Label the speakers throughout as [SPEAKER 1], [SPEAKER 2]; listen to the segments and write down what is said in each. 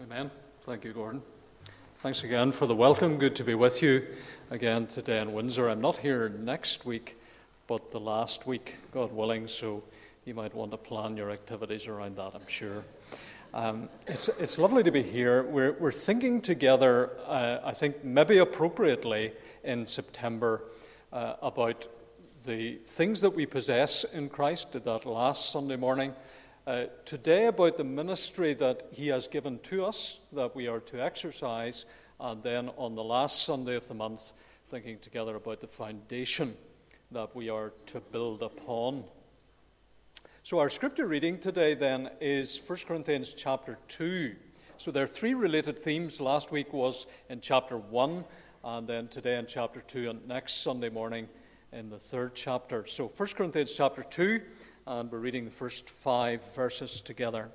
[SPEAKER 1] Amen. Thank you, Gordon. Thanks again for the welcome. Good to be with you again today in Windsor. I'm not here next week, but the last week, God willing, so you might want to plan your activities around that, I'm sure. Um, it's, it's lovely to be here. We're, we're thinking together, uh, I think maybe appropriately, in September uh, about the things that we possess in Christ, did that last Sunday morning. Uh, today, about the ministry that He has given to us that we are to exercise, and then on the last Sunday of the month, thinking together about the foundation that we are to build upon. So, our scripture reading today then is 1 Corinthians chapter 2. So, there are three related themes. Last week was in chapter 1, and then today in chapter 2, and next Sunday morning in the third chapter. So, 1 Corinthians chapter 2 and we're reading the first five verses together.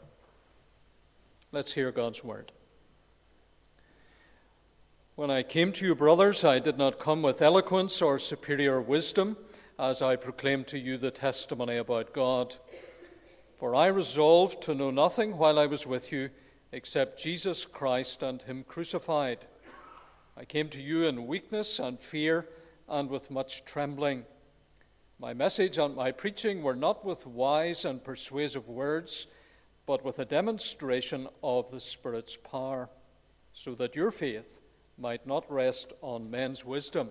[SPEAKER 1] Let's hear God's word. When I came to you, brothers, I did not come with eloquence or superior wisdom as I proclaimed to you the testimony about God. For I resolved to know nothing while I was with you except Jesus Christ and Him crucified. I came to you in weakness and fear and with much trembling. My message and my preaching were not with wise and persuasive words, but with a demonstration of the Spirit's power, so that your faith might not rest on men's wisdom,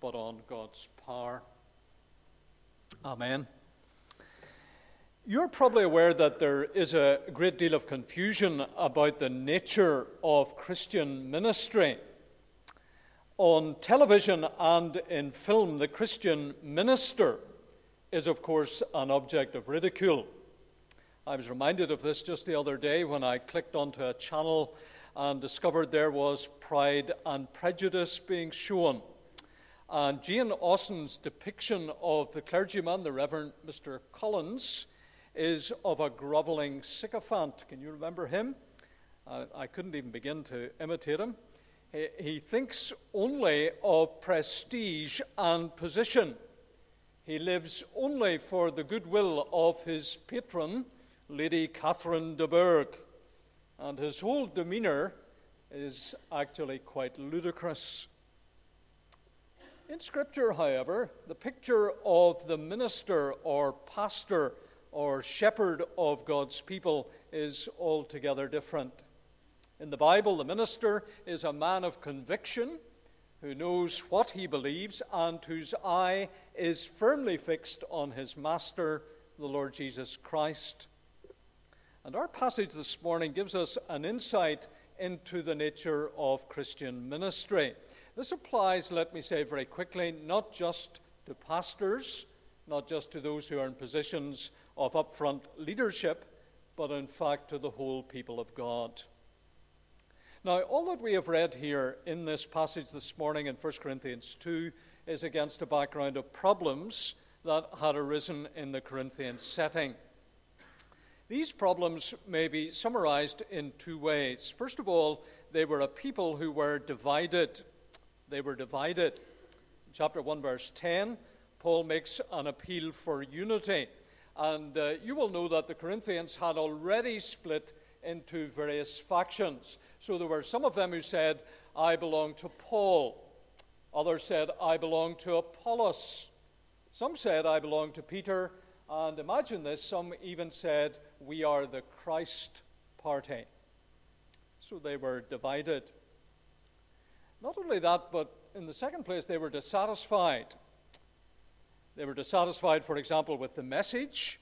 [SPEAKER 1] but on God's power. Amen. You're probably aware that there is a great deal of confusion about the nature of Christian ministry. On television and in film, the Christian minister is, of course, an object of ridicule. I was reminded of this just the other day when I clicked onto a channel and discovered there was Pride and Prejudice being shown. And Jane Austen's depiction of the clergyman, the Reverend Mr. Collins, is of a groveling sycophant. Can you remember him? I couldn't even begin to imitate him. He thinks only of prestige and position. He lives only for the goodwill of his patron, Lady Catherine de Bourgh. And his whole demeanor is actually quite ludicrous. In Scripture, however, the picture of the minister or pastor or shepherd of God's people is altogether different. In the Bible, the minister is a man of conviction who knows what he believes and whose eye is firmly fixed on his master, the Lord Jesus Christ. And our passage this morning gives us an insight into the nature of Christian ministry. This applies, let me say very quickly, not just to pastors, not just to those who are in positions of upfront leadership, but in fact to the whole people of God. Now, all that we have read here in this passage this morning in 1 Corinthians 2 is against a background of problems that had arisen in the Corinthian setting. These problems may be summarized in two ways. First of all, they were a people who were divided. They were divided. Chapter 1, verse 10, Paul makes an appeal for unity. And uh, you will know that the Corinthians had already split into various factions. So there were some of them who said, I belong to Paul. Others said, I belong to Apollos. Some said, I belong to Peter. And imagine this, some even said, We are the Christ party. So they were divided. Not only that, but in the second place, they were dissatisfied. They were dissatisfied, for example, with the message.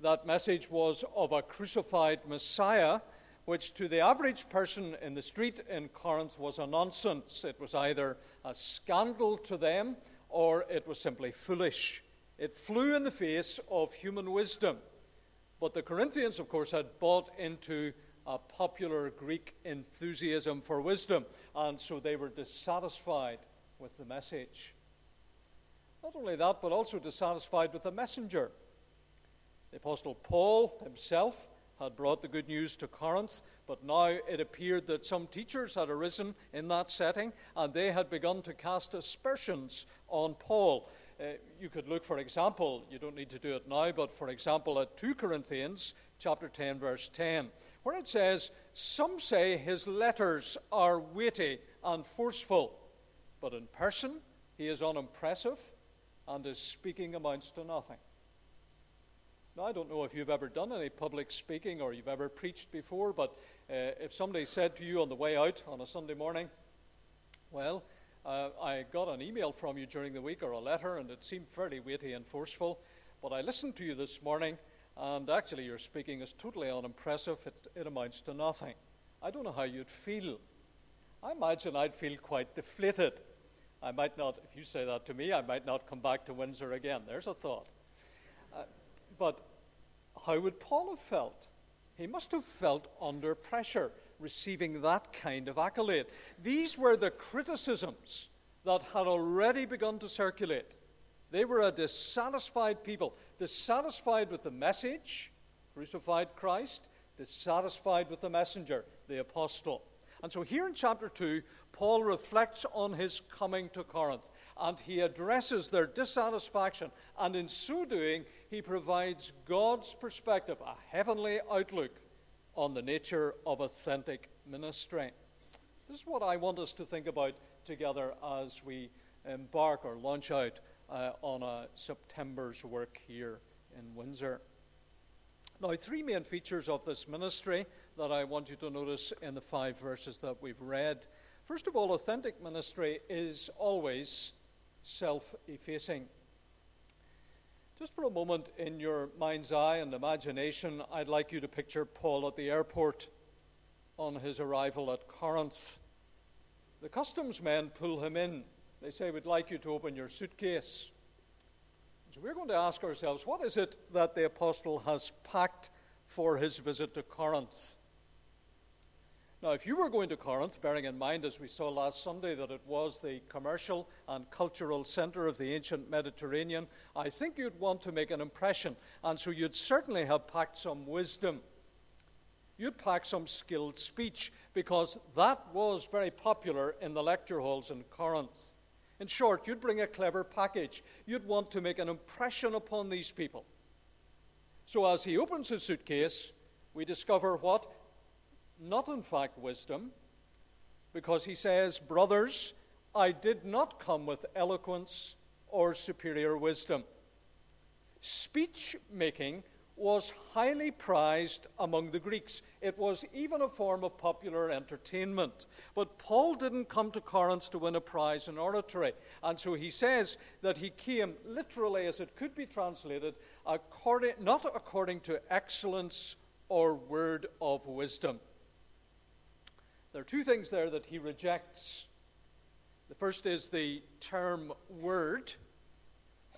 [SPEAKER 1] That message was of a crucified Messiah which to the average person in the street in Corinth was a nonsense. It was either a scandal to them or it was simply foolish. It flew in the face of human wisdom. But the Corinthians, of course, had bought into a popular Greek enthusiasm for wisdom, and so they were dissatisfied with the message. Not only that, but also dissatisfied with the messenger. The Apostle Paul himself had brought the good news to Corinth, but now it appeared that some teachers had arisen in that setting and they had begun to cast aspersions on Paul. Uh, you could look, for example, you don't need to do it now, but for example, at 2 Corinthians chapter 10, verse 10, where it says, Some say his letters are weighty and forceful, but in person he is unimpressive and his speaking amounts to nothing. Now, I don't know if you've ever done any public speaking or you've ever preached before, but uh, if somebody said to you on the way out on a Sunday morning, Well, uh, I got an email from you during the week or a letter, and it seemed fairly weighty and forceful, but I listened to you this morning, and actually your speaking is totally unimpressive. It, it amounts to nothing. I don't know how you'd feel. I imagine I'd feel quite deflated. I might not, if you say that to me, I might not come back to Windsor again. There's a thought. Uh, but how would Paul have felt? He must have felt under pressure receiving that kind of accolade. These were the criticisms that had already begun to circulate. They were a dissatisfied people, dissatisfied with the message, crucified Christ, dissatisfied with the messenger, the apostle. And so here in chapter 2, Paul reflects on his coming to Corinth and he addresses their dissatisfaction. And in so doing, he provides God's perspective, a heavenly outlook on the nature of authentic ministry. This is what I want us to think about together as we embark or launch out uh, on a September's work here in Windsor. Now, three main features of this ministry that I want you to notice in the five verses that we've read. First of all, authentic ministry is always self effacing. Just for a moment, in your mind's eye and imagination, I'd like you to picture Paul at the airport on his arrival at Corinth. The customs men pull him in. They say, We'd like you to open your suitcase. So we're going to ask ourselves, what is it that the apostle has packed for his visit to Corinth? Now, if you were going to Corinth, bearing in mind, as we saw last Sunday, that it was the commercial and cultural center of the ancient Mediterranean, I think you'd want to make an impression. And so you'd certainly have packed some wisdom. You'd pack some skilled speech, because that was very popular in the lecture halls in Corinth. In short, you'd bring a clever package. You'd want to make an impression upon these people. So as he opens his suitcase, we discover what? Not in fact wisdom, because he says, Brothers, I did not come with eloquence or superior wisdom. Speech making was highly prized among the Greeks. It was even a form of popular entertainment. But Paul didn't come to Corinth to win a prize in oratory. And so he says that he came, literally as it could be translated, according, not according to excellence or word of wisdom. There are two things there that he rejects. The first is the term word,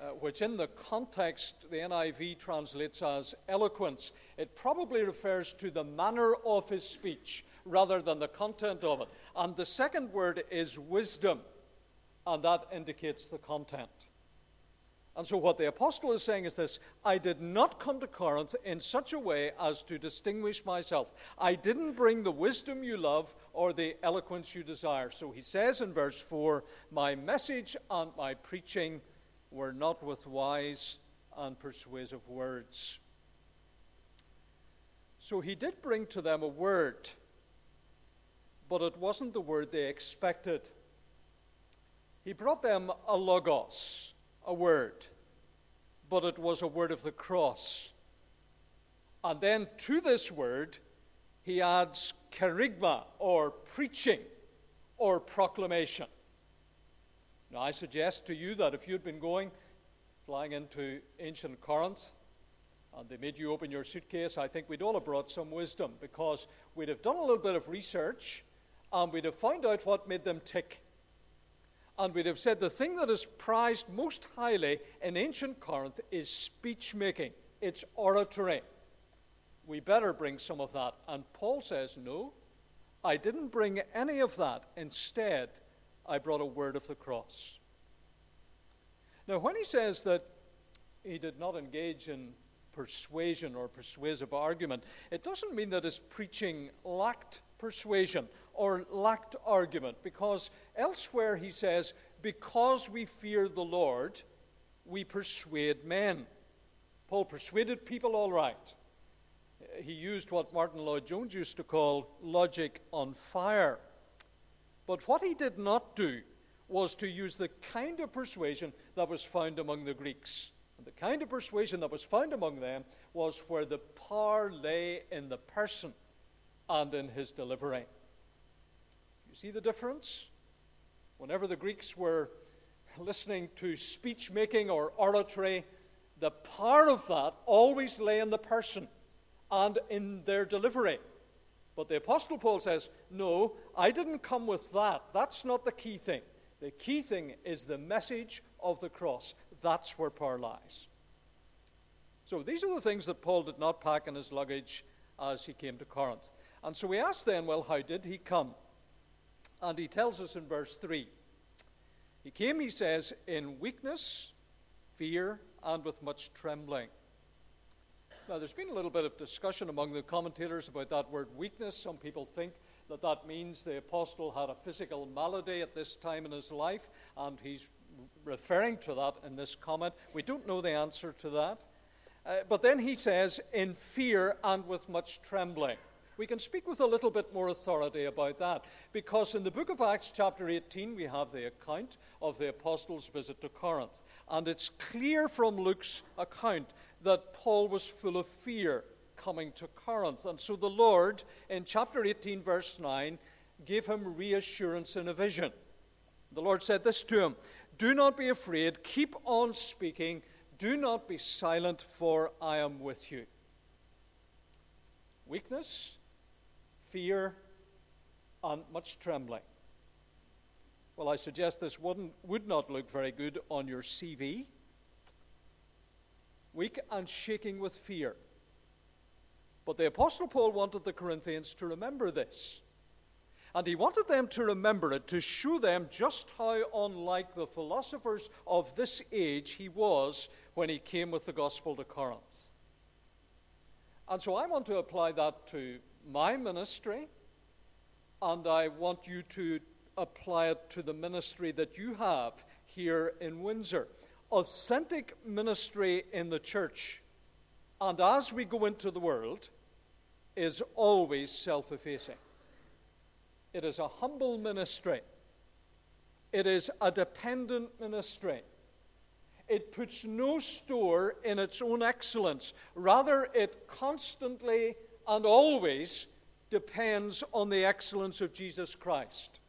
[SPEAKER 1] uh, which in the context the NIV translates as eloquence. It probably refers to the manner of his speech rather than the content of it. And the second word is wisdom, and that indicates the content. And so, what the apostle is saying is this I did not come to Corinth in such a way as to distinguish myself. I didn't bring the wisdom you love or the eloquence you desire. So, he says in verse 4 My message and my preaching were not with wise and persuasive words. So, he did bring to them a word, but it wasn't the word they expected. He brought them a logos a word, but it was a word of the cross. And then to this word, he adds kerygma, or preaching, or proclamation. Now, I suggest to you that if you'd been going, flying into ancient Corinth, and they made you open your suitcase, I think we'd all have brought some wisdom because we'd have done a little bit of research and we'd have found out what made them tick and we'd have said the thing that is prized most highly in ancient Corinth is speech making, it's oratory. We better bring some of that. And Paul says, No, I didn't bring any of that. Instead, I brought a word of the cross. Now, when he says that he did not engage in persuasion or persuasive argument, it doesn't mean that his preaching lacked persuasion or lacked argument, because elsewhere he says, Because we fear the Lord, we persuade men. Paul persuaded people all right. he used what Martyn Lloyd-Jones used to call logic on fire. But what he did not do was to use the kind of persuasion that was found among the Greeks. And the kind of persuasion that was found among them was where the power lay in the person and in his delivery. You see the difference? Whenever the Greeks were listening to speech making or oratory, the power of that always lay in the person and in their delivery. But the Apostle Paul says, No, I didn't come with that. That's not the key thing. The key thing is the message of the cross. That's where power lies. So these are the things that Paul did not pack in his luggage as he came to Corinth. And so we ask then, well, how did he come? And he tells us in verse 3 He came, he says, in weakness, fear, and with much trembling. Now, there's been a little bit of discussion among the commentators about that word weakness. Some people think that that means the apostle had a physical malady at this time in his life, and he's referring to that in this comment. We don't know the answer to that. Uh, but then he says, in fear and with much trembling. We can speak with a little bit more authority about that because in the book of Acts, chapter 18, we have the account of the apostles' visit to Corinth. And it's clear from Luke's account that Paul was full of fear coming to Corinth. And so the Lord, in chapter 18, verse 9, gave him reassurance in a vision. The Lord said this to him Do not be afraid, keep on speaking, do not be silent, for I am with you. Weakness, fear, and much trembling. Well, I suggest this wouldn't, would not look very good on your CV weak and shaking with fear. But the Apostle Paul wanted the Corinthians to remember this. And he wanted them to remember it to show them just how unlike the philosophers of this age he was when he came with the gospel to Corinth. And so I want to apply that to my ministry, and I want you to apply it to the ministry that you have here in Windsor authentic ministry in the church and as we go into the world is always self effacing. It is a humble ministry, it is a dependent ministry. It puts no store in its own excellence. Rather, it constantly and always depends on the excellence of Jesus Christ.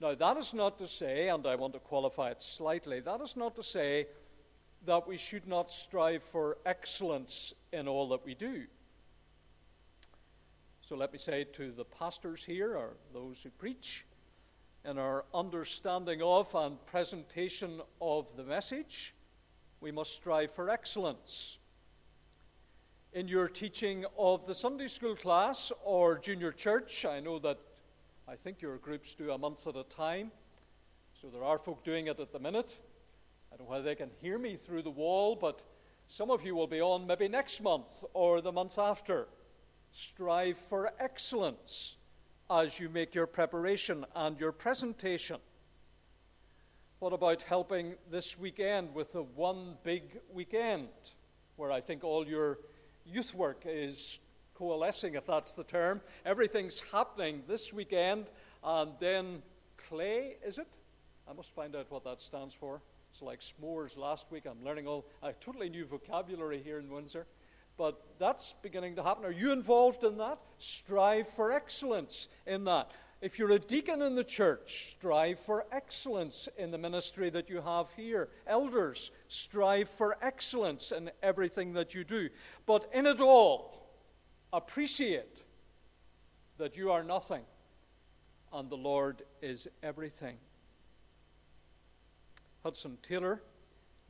[SPEAKER 1] Now, that is not to say, and I want to qualify it slightly, that is not to say that we should not strive for excellence in all that we do. So let me say to the pastors here, or those who preach, in our understanding of and presentation of the message, we must strive for excellence. In your teaching of the Sunday school class or junior church, I know that I think your groups do a month at a time. So there are folk doing it at the minute. I don't know whether they can hear me through the wall, but some of you will be on maybe next month or the month after. Strive for excellence as you make your preparation and your presentation. What about helping this weekend with the one big weekend, where I think all your youth work is coalescing, if that's the term. Everything's happening this weekend, and then Clay, is it? I must find out what that stands for. It's like s'mores last week. I'm learning all a totally new vocabulary here in Windsor. But that's beginning to happen. Are you involved in that? Strive for excellence in that. If you're a deacon in the church, strive for excellence in the ministry that you have here. Elders, strive for excellence in everything that you do. But in it all, appreciate that you are nothing and the Lord is everything. Hudson Taylor,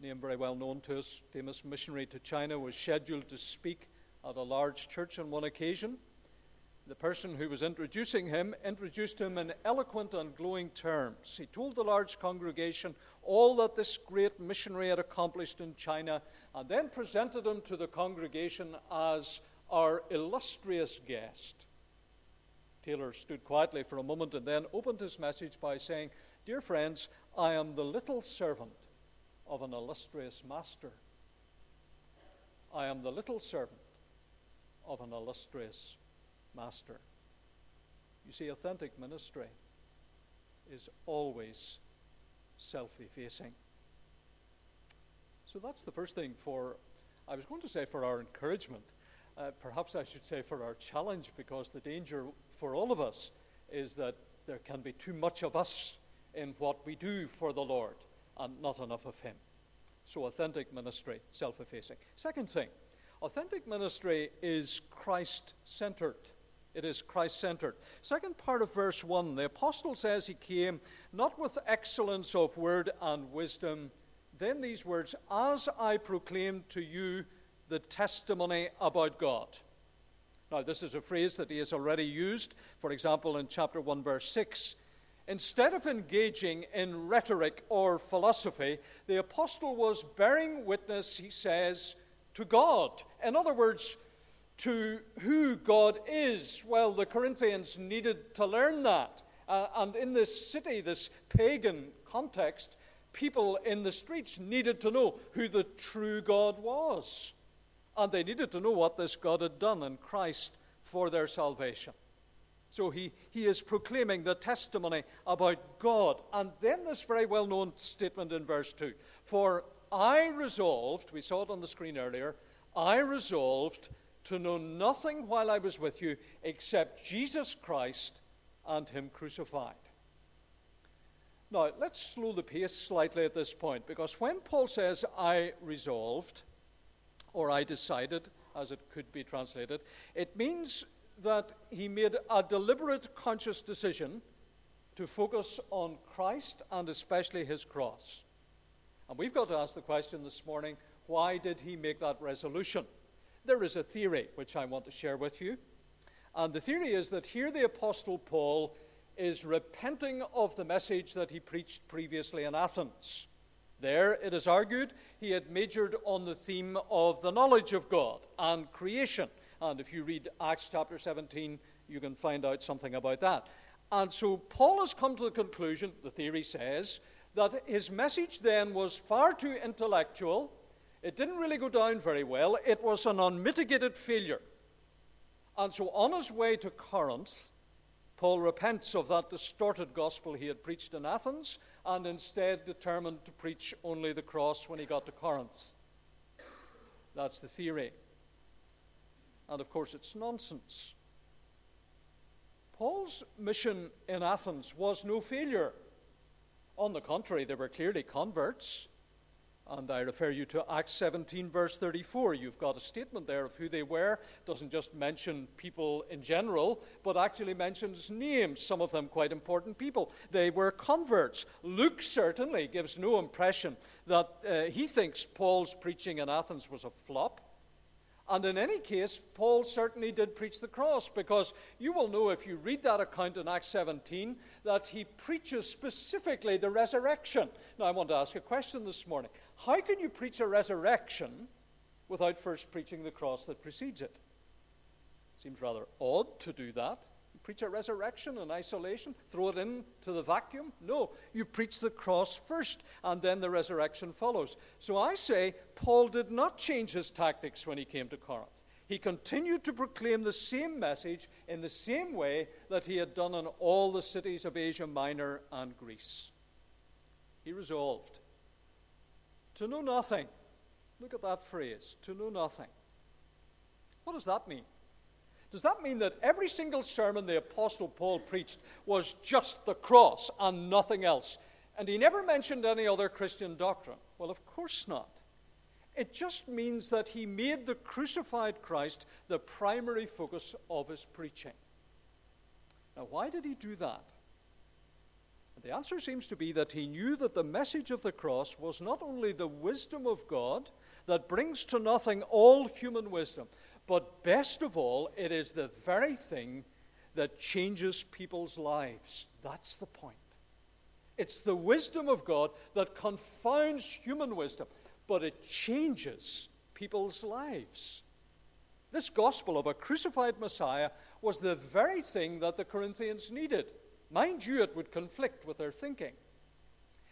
[SPEAKER 1] name very well known to us, famous missionary to China, was scheduled to speak at a large church on one occasion. The person who was introducing him introduced him in eloquent and glowing terms. He told the large congregation all that this great missionary had accomplished in China and then presented him to the congregation as our illustrious guest. Taylor stood quietly for a moment and then opened his message by saying, Dear friends, I am the little servant of an illustrious master. I am the little servant of an illustrious master. You see, authentic ministry is always self effacing. So that's the first thing for, I was going to say for our encouragement. Uh, perhaps I should say for our challenge, because the danger for all of us is that there can be too much of us in what we do for the Lord and not enough of Him. So, authentic ministry, self effacing. Second thing, authentic ministry is Christ centered. It is Christ centered. Second part of verse 1 the apostle says he came not with excellence of word and wisdom. Then these words, as I proclaim to you the testimony about God. Now, this is a phrase that he has already used, for example, in chapter 1, verse 6. Instead of engaging in rhetoric or philosophy, the apostle was bearing witness, he says, to God. In other words, to who God is. Well, the Corinthians needed to learn that. Uh, and in this city, this pagan context, people in the streets needed to know who the true God was. And they needed to know what this God had done in Christ for their salvation. So he, he is proclaiming the testimony about God. And then this very well known statement in verse 2 For I resolved, we saw it on the screen earlier, I resolved to know nothing while I was with you except Jesus Christ and Him crucified. Now, let's slow the pace slightly at this point because when Paul says, I resolved, or I decided, as it could be translated, it means that he made a deliberate, conscious decision to focus on Christ and especially his cross. And we've got to ask the question this morning why did he make that resolution? There is a theory which I want to share with you. And the theory is that here the Apostle Paul is repenting of the message that he preached previously in Athens. There, it is argued, he had majored on the theme of the knowledge of God and creation. And if you read Acts chapter 17, you can find out something about that. And so Paul has come to the conclusion, the theory says, that his message then was far too intellectual it didn't really go down very well. It was an unmitigated failure. And so, on his way to Corinth, Paul repents of that distorted gospel he had preached in Athens and instead determined to preach only the cross when he got to Corinth. That's the theory. And of course, it's nonsense. Paul's mission in Athens was no failure. On the contrary, there were clearly converts. And I refer you to Acts 17, verse 34. You've got a statement there of who they were. It doesn't just mention people in general, but actually mentions names, some of them quite important people. They were converts. Luke certainly gives no impression that uh, he thinks Paul's preaching in Athens was a flop. And in any case, Paul certainly did preach the cross because you will know if you read that account in Acts 17 that he preaches specifically the resurrection. Now, I want to ask a question this morning. How can you preach a resurrection without first preaching the cross that precedes it? Seems rather odd to do that. Preach a resurrection in isolation, throw it into the vacuum? No, you preach the cross first, and then the resurrection follows. So I say Paul did not change his tactics when he came to Corinth. He continued to proclaim the same message in the same way that he had done in all the cities of Asia Minor and Greece. He resolved to know nothing. Look at that phrase, to know nothing. What does that mean? Does that mean that every single sermon the Apostle Paul preached was just the cross and nothing else? And he never mentioned any other Christian doctrine? Well, of course not. It just means that he made the crucified Christ the primary focus of his preaching. Now, why did he do that? The answer seems to be that he knew that the message of the cross was not only the wisdom of God that brings to nothing all human wisdom, but best of all, it is the very thing that changes people's lives. That's the point. It's the wisdom of God that confounds human wisdom, but it changes people's lives. This gospel of a crucified Messiah was the very thing that the Corinthians needed. Mind you, it would conflict with their thinking.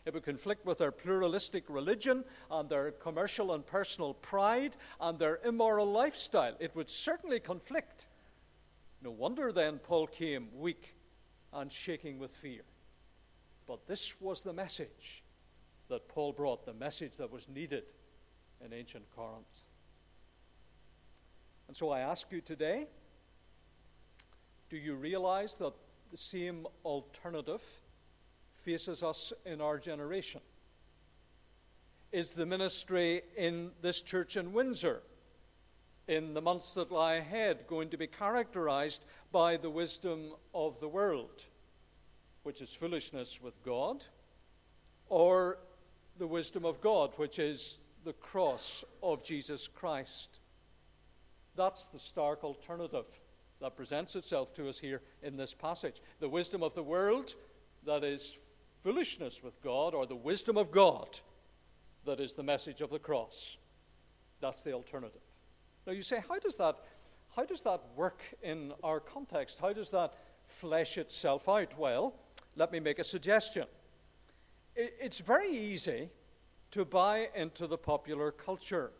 [SPEAKER 1] It would conflict with their pluralistic religion and their commercial and personal pride and their immoral lifestyle. It would certainly conflict. No wonder then Paul came weak and shaking with fear. But this was the message that Paul brought, the message that was needed in ancient Corinth. And so I ask you today do you realize that the same alternative faces us in our generation? Is the ministry in this church in Windsor in the months that lie ahead going to be characterized by the wisdom of the world, which is foolishness with God, or the wisdom of God, which is the cross of Jesus Christ? That's the stark alternative that presents itself to us here in this passage. The wisdom of the world, that is foolishness with God, or the wisdom of God, that is the message of the cross. That's the alternative. Now you say, how does that, how does that work in our context? How does that flesh itself out? Well, let me make a suggestion. It's very easy to buy into the popular culture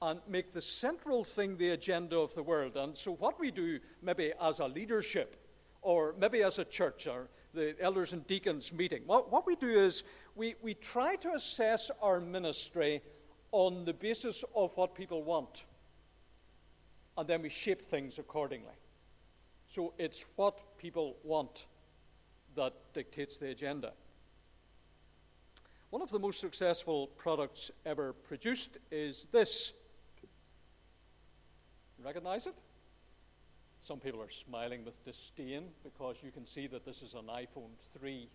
[SPEAKER 1] and make the central thing the agenda of the world. And so, what we do, maybe as a leadership, or maybe as a church, or the elders and deacons meeting, what, what we do is we, we try to assess our ministry on the basis of what people want and then we shape things accordingly. So it's what people want that dictates the agenda. One of the most successful products ever produced is this. Recognize it? Some people are smiling with disdain because you can see that this is an iPhone 3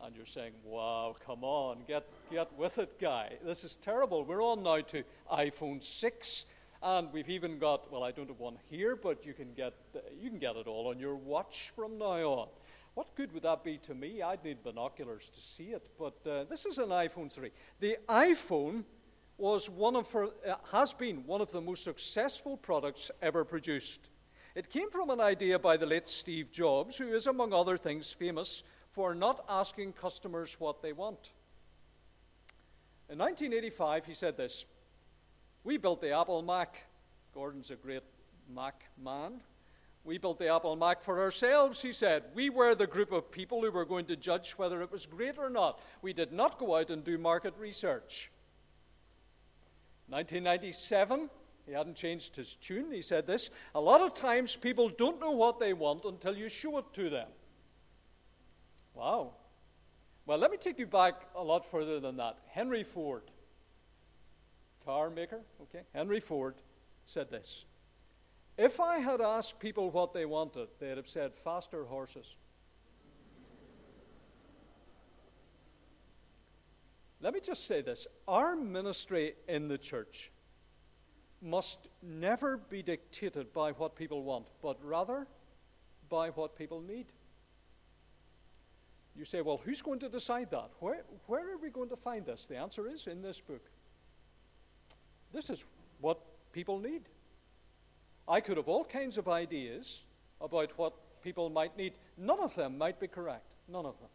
[SPEAKER 1] and you're saying, wow, come on, get, get with it, guy. This is terrible. We're on now to iPhone 6 and we've even got, well, I don't have one here, but you can get, you can get it all on your watch from now on. What good would that be to me? I'd need binoculars to see it. But uh, this is an iPhone 3. The iPhone was one of, uh, has been one of the most successful products ever produced. It came from an idea by the late Steve Jobs, who is, among other things, famous for not asking customers what they want. In 1985, he said this we built the Apple Mac. Gordon's a great Mac man. We built the Apple Mac for ourselves, he said. We were the group of people who were going to judge whether it was great or not. We did not go out and do market research. 1997, he hadn't changed his tune. He said this A lot of times people don't know what they want until you show it to them. Wow. Well, let me take you back a lot further than that. Henry Ford car maker, okay, Henry Ford, said this If I had asked people what they wanted, they'd have said faster horses. Let me just say this our ministry in the church must never be dictated by what people want, but rather by what people need. You say, well, who's going to decide that? Where, where are we going to find this? The answer is in this book. This is what people need. I could have all kinds of ideas about what people might need. None of them might be correct. None of them.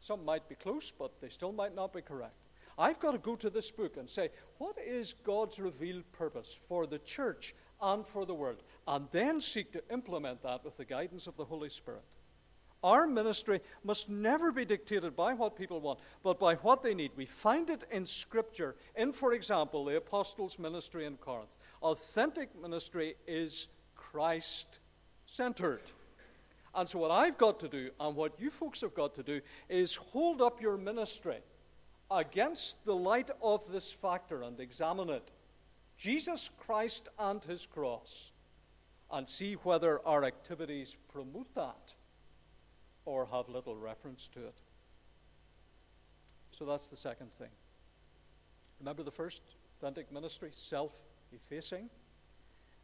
[SPEAKER 1] Some might be close, but they still might not be correct. I've got to go to this book and say, what is God's revealed purpose for the church and for the world? And then seek to implement that with the guidance of the Holy Spirit. Our ministry must never be dictated by what people want, but by what they need. We find it in Scripture, in, for example, the apostles' ministry in Corinth. Authentic ministry is Christ centered. And so, what I've got to do, and what you folks have got to do, is hold up your ministry against the light of this factor and examine it Jesus Christ and his cross and see whether our activities promote that or have little reference to it. So that's the second thing. Remember the first authentic ministry, self effacing.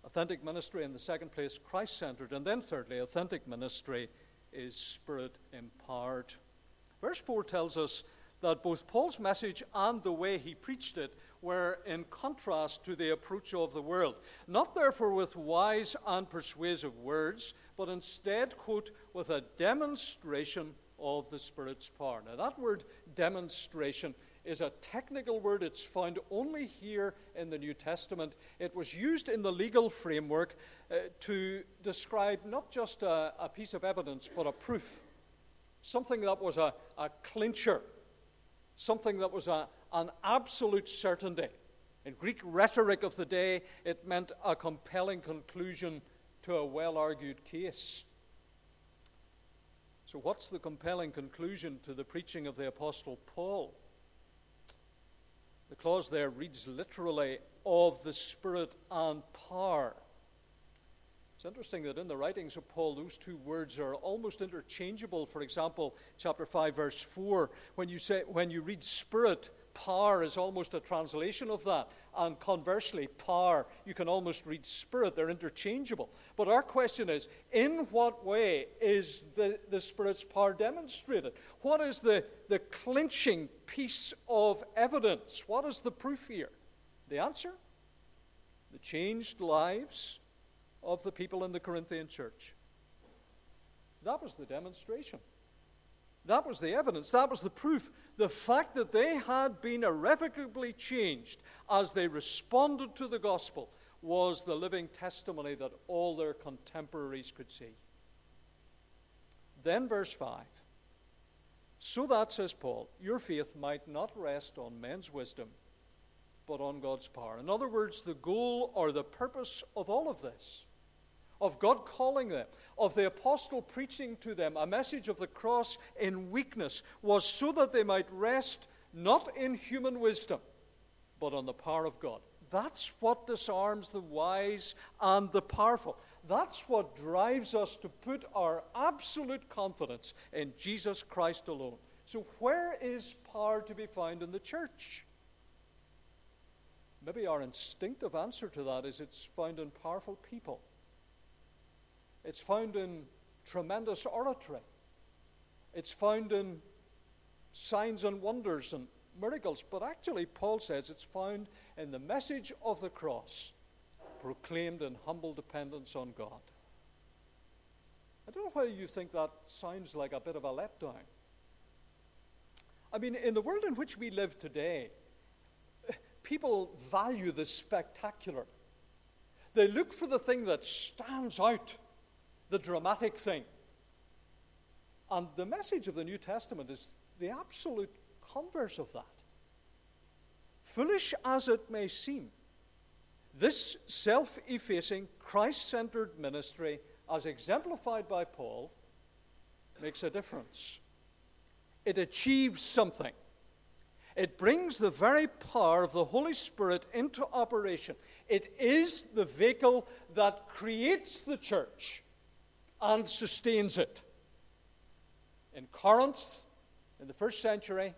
[SPEAKER 1] Authentic ministry, in the second place, Christ centered. And then, thirdly, authentic ministry is spirit empowered. Verse 4 tells us that both Paul's message and the way he preached it were in contrast to the approach of the world. Not therefore with wise and persuasive words, but instead, quote, with a demonstration of the Spirit's power. Now, that word demonstration is a technical word. It's found only here in the New Testament. It was used in the legal framework uh, to describe not just a, a, piece of evidence, but a proof. Something that was a, a clincher, something that was a, an absolute certainty. In Greek rhetoric of the day, it meant a compelling conclusion to a well argued case. So, what's the compelling conclusion to the preaching of the Apostle Paul? The clause there reads literally, of the Spirit and power. It's interesting that in the writings of Paul, those two words are almost interchangeable. For example, chapter 5, verse 4, when you, say, when you read Spirit, power is almost a translation of that. And conversely, power, you can almost read spirit. They're interchangeable. But our question is in what way is the, the Spirit's power demonstrated? What is the, the clinching piece of evidence? What is the proof here? The answer? The changed lives of the people in the Corinthian church. That was the demonstration. That was the evidence. That was the proof. The fact that they had been irrevocably changed as they responded to the gospel was the living testimony that all their contemporaries could see. Then, verse 5 So that, says Paul, your faith might not rest on men's wisdom, but on God's power. In other words, the goal or the purpose of all of this of God calling them, of the apostle preaching to them a message of the cross in weakness, was so that they might rest not in human wisdom, but on the power of God. That's what disarms the wise and the powerful. That's what drives us to put our absolute confidence in Jesus Christ alone. So, where is power to be found in the church? Maybe our instinctive answer to that is it's found in powerful people. It's found in tremendous oratory. It's found in signs and wonders and miracles. But actually, Paul says it's found in the message of the cross, proclaimed in humble dependence on God. I don't know whether you think that sounds like a bit of a letdown. I mean, in the world in which we live today, people value the spectacular. They look for the thing that stands out the dramatic thing. And the message of the New Testament is the absolute converse of that. Foolish as it may seem, this self effacing, Christ centered ministry, as exemplified by Paul, makes a difference. It achieves something. It brings the very power of the Holy Spirit into operation. It is the vehicle that creates the church and sustains it. In Corinth in the first century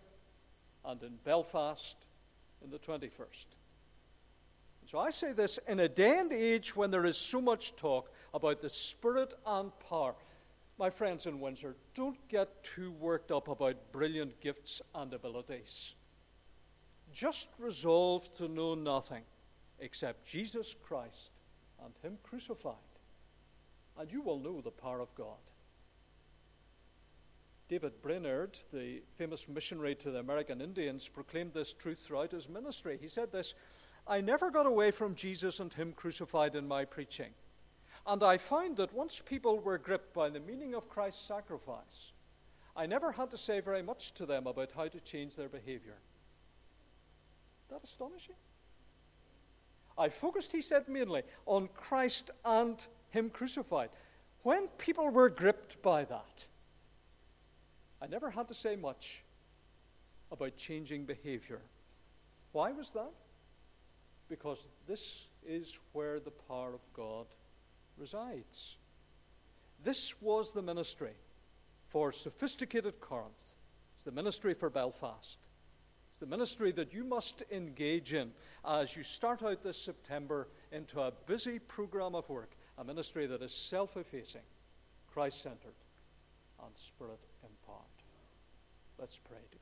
[SPEAKER 1] and in Belfast in the 21st. so I say this in a day and age when there is so much talk about the spirit and power. My friends in Windsor, don't get too worked up about brilliant gifts and abilities. Just resolve to know nothing except Jesus Christ and Him crucified and you will know the power of God. David Brainerd, the famous missionary to the American Indians, proclaimed this truth throughout his ministry. He said this I never got away from Jesus and Him crucified in my preaching. And I found that once people were gripped by the meaning of Christ's sacrifice, I never had to say very much to them about how to change their behavior. That astonishing. I focused, he said, mainly on Christ and him crucified. When people were gripped by that, I never had to say much about changing behavior. Why was that? Because this is where the power of God resides. This was the ministry for sophisticated Corinth. It's the ministry for Belfast. It's the ministry that you must engage in as you start out this September into a busy program of work a ministry that is self effacing, Christ centered, and spirit empowered. Let's pray together.